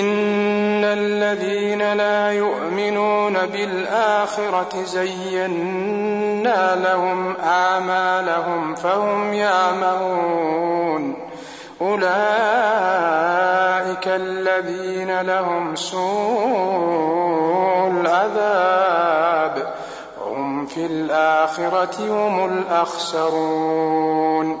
إن الذين لا يؤمنون بالآخرة زينا لهم آمالهم فهم يعمهون. أولئك الذين لهم سوء العذاب. هم في الآخرة هم الأخسرون.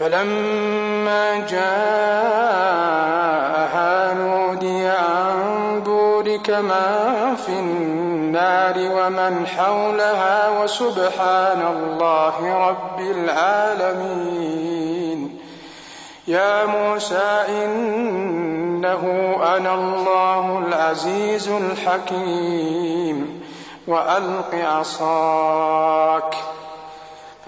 فلما جاءها نودي عن بورك من في النار ومن حولها وسبحان الله رب العالمين. يا موسى إنه أنا الله العزيز الحكيم. وألق عصاك.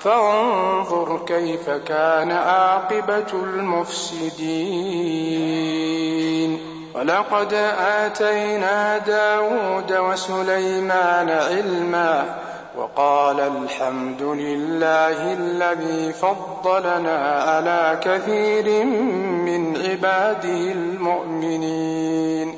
فانظر كيف كان عاقبة المفسدين. ولقد آتينا داود وسليمان علما وقال الحمد لله الذي فضلنا على كثير من عباده المؤمنين.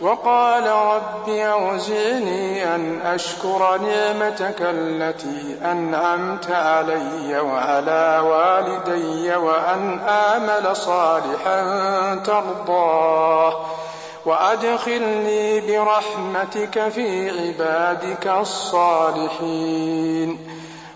وقال رب أوزعني أن أشكر نعمتك التي أنعمت علي وعلى والدي وأن آمل صالحا ترضاه وأدخلني برحمتك في عبادك الصالحين.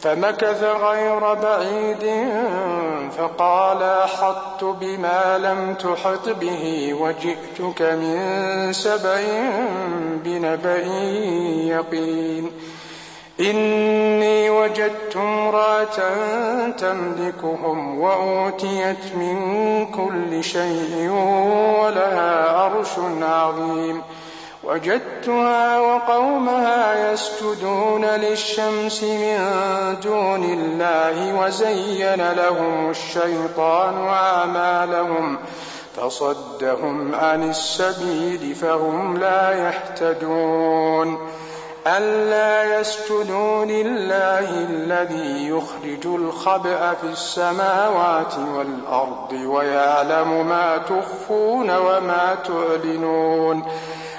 فمكث غير بعيد فقال أحطت بما لم تحط به وجئتك من سبع بنبأ يقين. إني وجدت امرأة تملكهم وأوتيت من كل شيء ولها عرش عظيم. وجدتها وقومها يسجدون للشمس من دون الله وزين لهم الشيطان أعمالهم فصدهم عن السبيل فهم لا يهتدون. ألا يسجدوا لله الذي يخرج الخبأ في السماوات والأرض ويعلم ما تخفون وما تعلنون.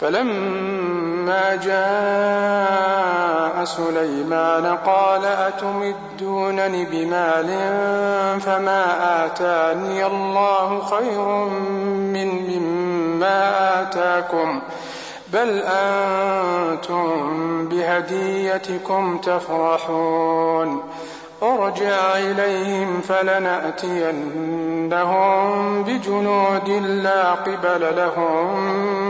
فلما جاء سليمان قال أتمدونني بمال فما آتاني الله خير من مما آتاكم بل أنتم بهديتكم تفرحون أرجع إليهم فلنأتينهم بجنود لا قبل لهم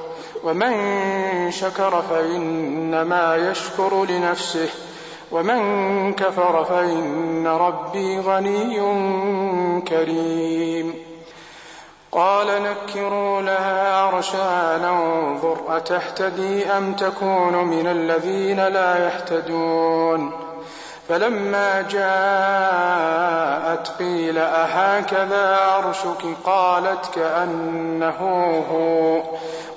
ومن شكر فإنما يشكر لنفسه ومن كفر فإن ربي غني كريم. قال نكروا لها عرشها ننظر أتهتدي أم تكون من الذين لا يهتدون. فلما جاءت قيل أهكذا عرشك؟ قالت كأنه هو.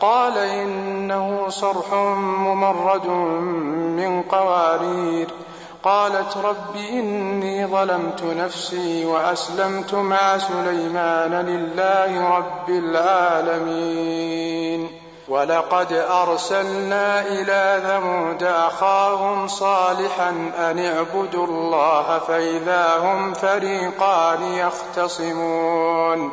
قال إنه صرح ممرد من قوارير. قالت رب إني ظلمت نفسي وأسلمت مع سليمان لله رب العالمين. ولقد أرسلنا إلى ثمود أخاهم صالحا أن اعبدوا الله فإذا هم فريقان يختصمون.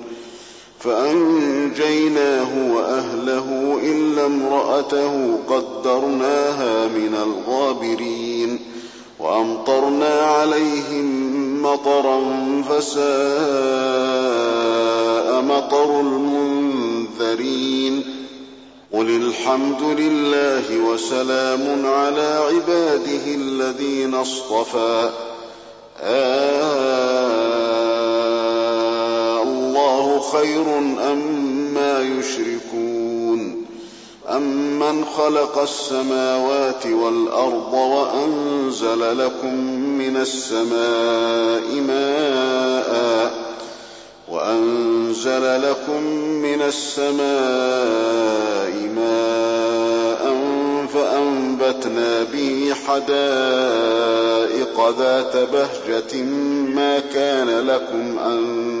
فأنجيناه وأهله إلا امرأته قدرناها من الغابرين وأمطرنا عليهم مطرا فساء مطر المنذرين قل الحمد لله وسلام على عباده الذين اصطفى آه خير أما أم يشركون أمن خلق السماوات والأرض وأنزل لكم من السماء ماءً وأنزل لكم من السماء ماء فأنبتنا به حدائق ذات بهجة ما كان لكم أن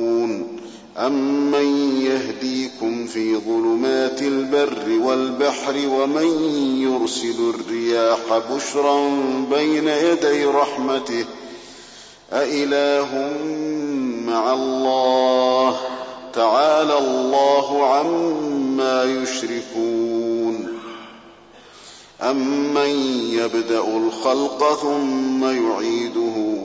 أمن يهديكم في ظلمات البر والبحر ومن يرسل الرياح بشرا بين يدي رحمته أإله مع الله تعالى الله عما يشركون أمن يبدأ الخلق ثم يعيده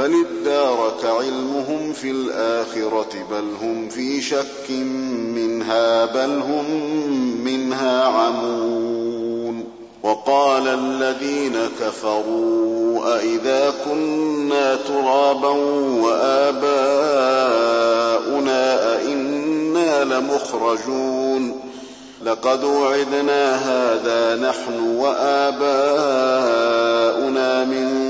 بل ادارك علمهم في الآخرة بل هم في شك منها بل هم منها عمون. وقال الذين كفروا أئذا كنا ترابا وآباؤنا أئنا لمخرجون. لقد وعدنا هذا نحن وآباؤنا من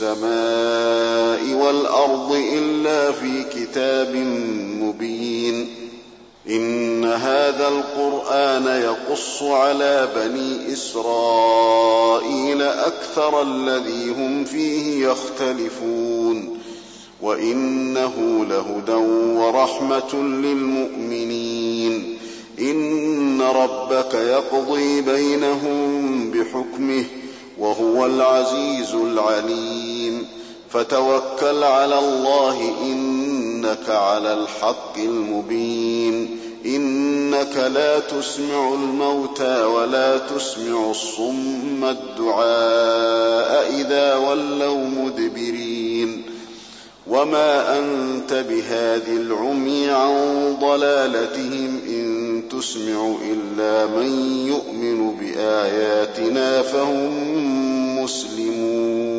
السماء والأرض إلا في كتاب مبين. إن هذا القرآن يقص على بني إسرائيل أكثر الذي هم فيه يختلفون. وإنه لهدى ورحمة للمؤمنين. إن ربك يقضي بينهم بحكمه وهو العزيز العليم. فتوكل على الله إنك على الحق المبين. إنك لا تسمع الموتى ولا تسمع الصم الدعاء إذا ولوا مدبرين. وما أنت بهاد العمي عن ضلالتهم إن تسمع إلا من يؤمن بآياتنا فهم مسلمون.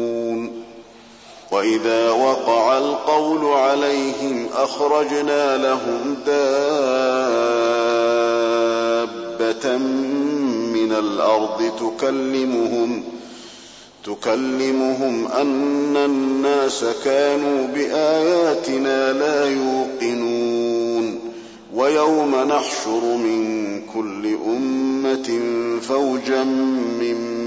وإذا وقع القول عليهم أخرجنا لهم دابة من الأرض تكلمهم تكلمهم أن الناس كانوا بآياتنا لا يوقنون ويوم نحشر من كل أمة فوجا ممن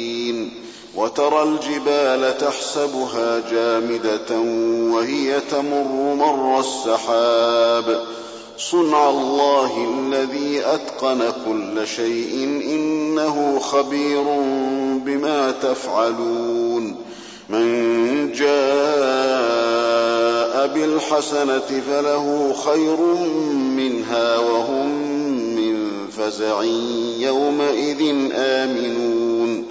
وترى الجبال تحسبها جامدة وهي تمر مر السحاب. صنع الله الذي أتقن كل شيء إنه خبير بما تفعلون. من جاء بالحسنة فله خير منها وهم من فزع يومئذ آمنون.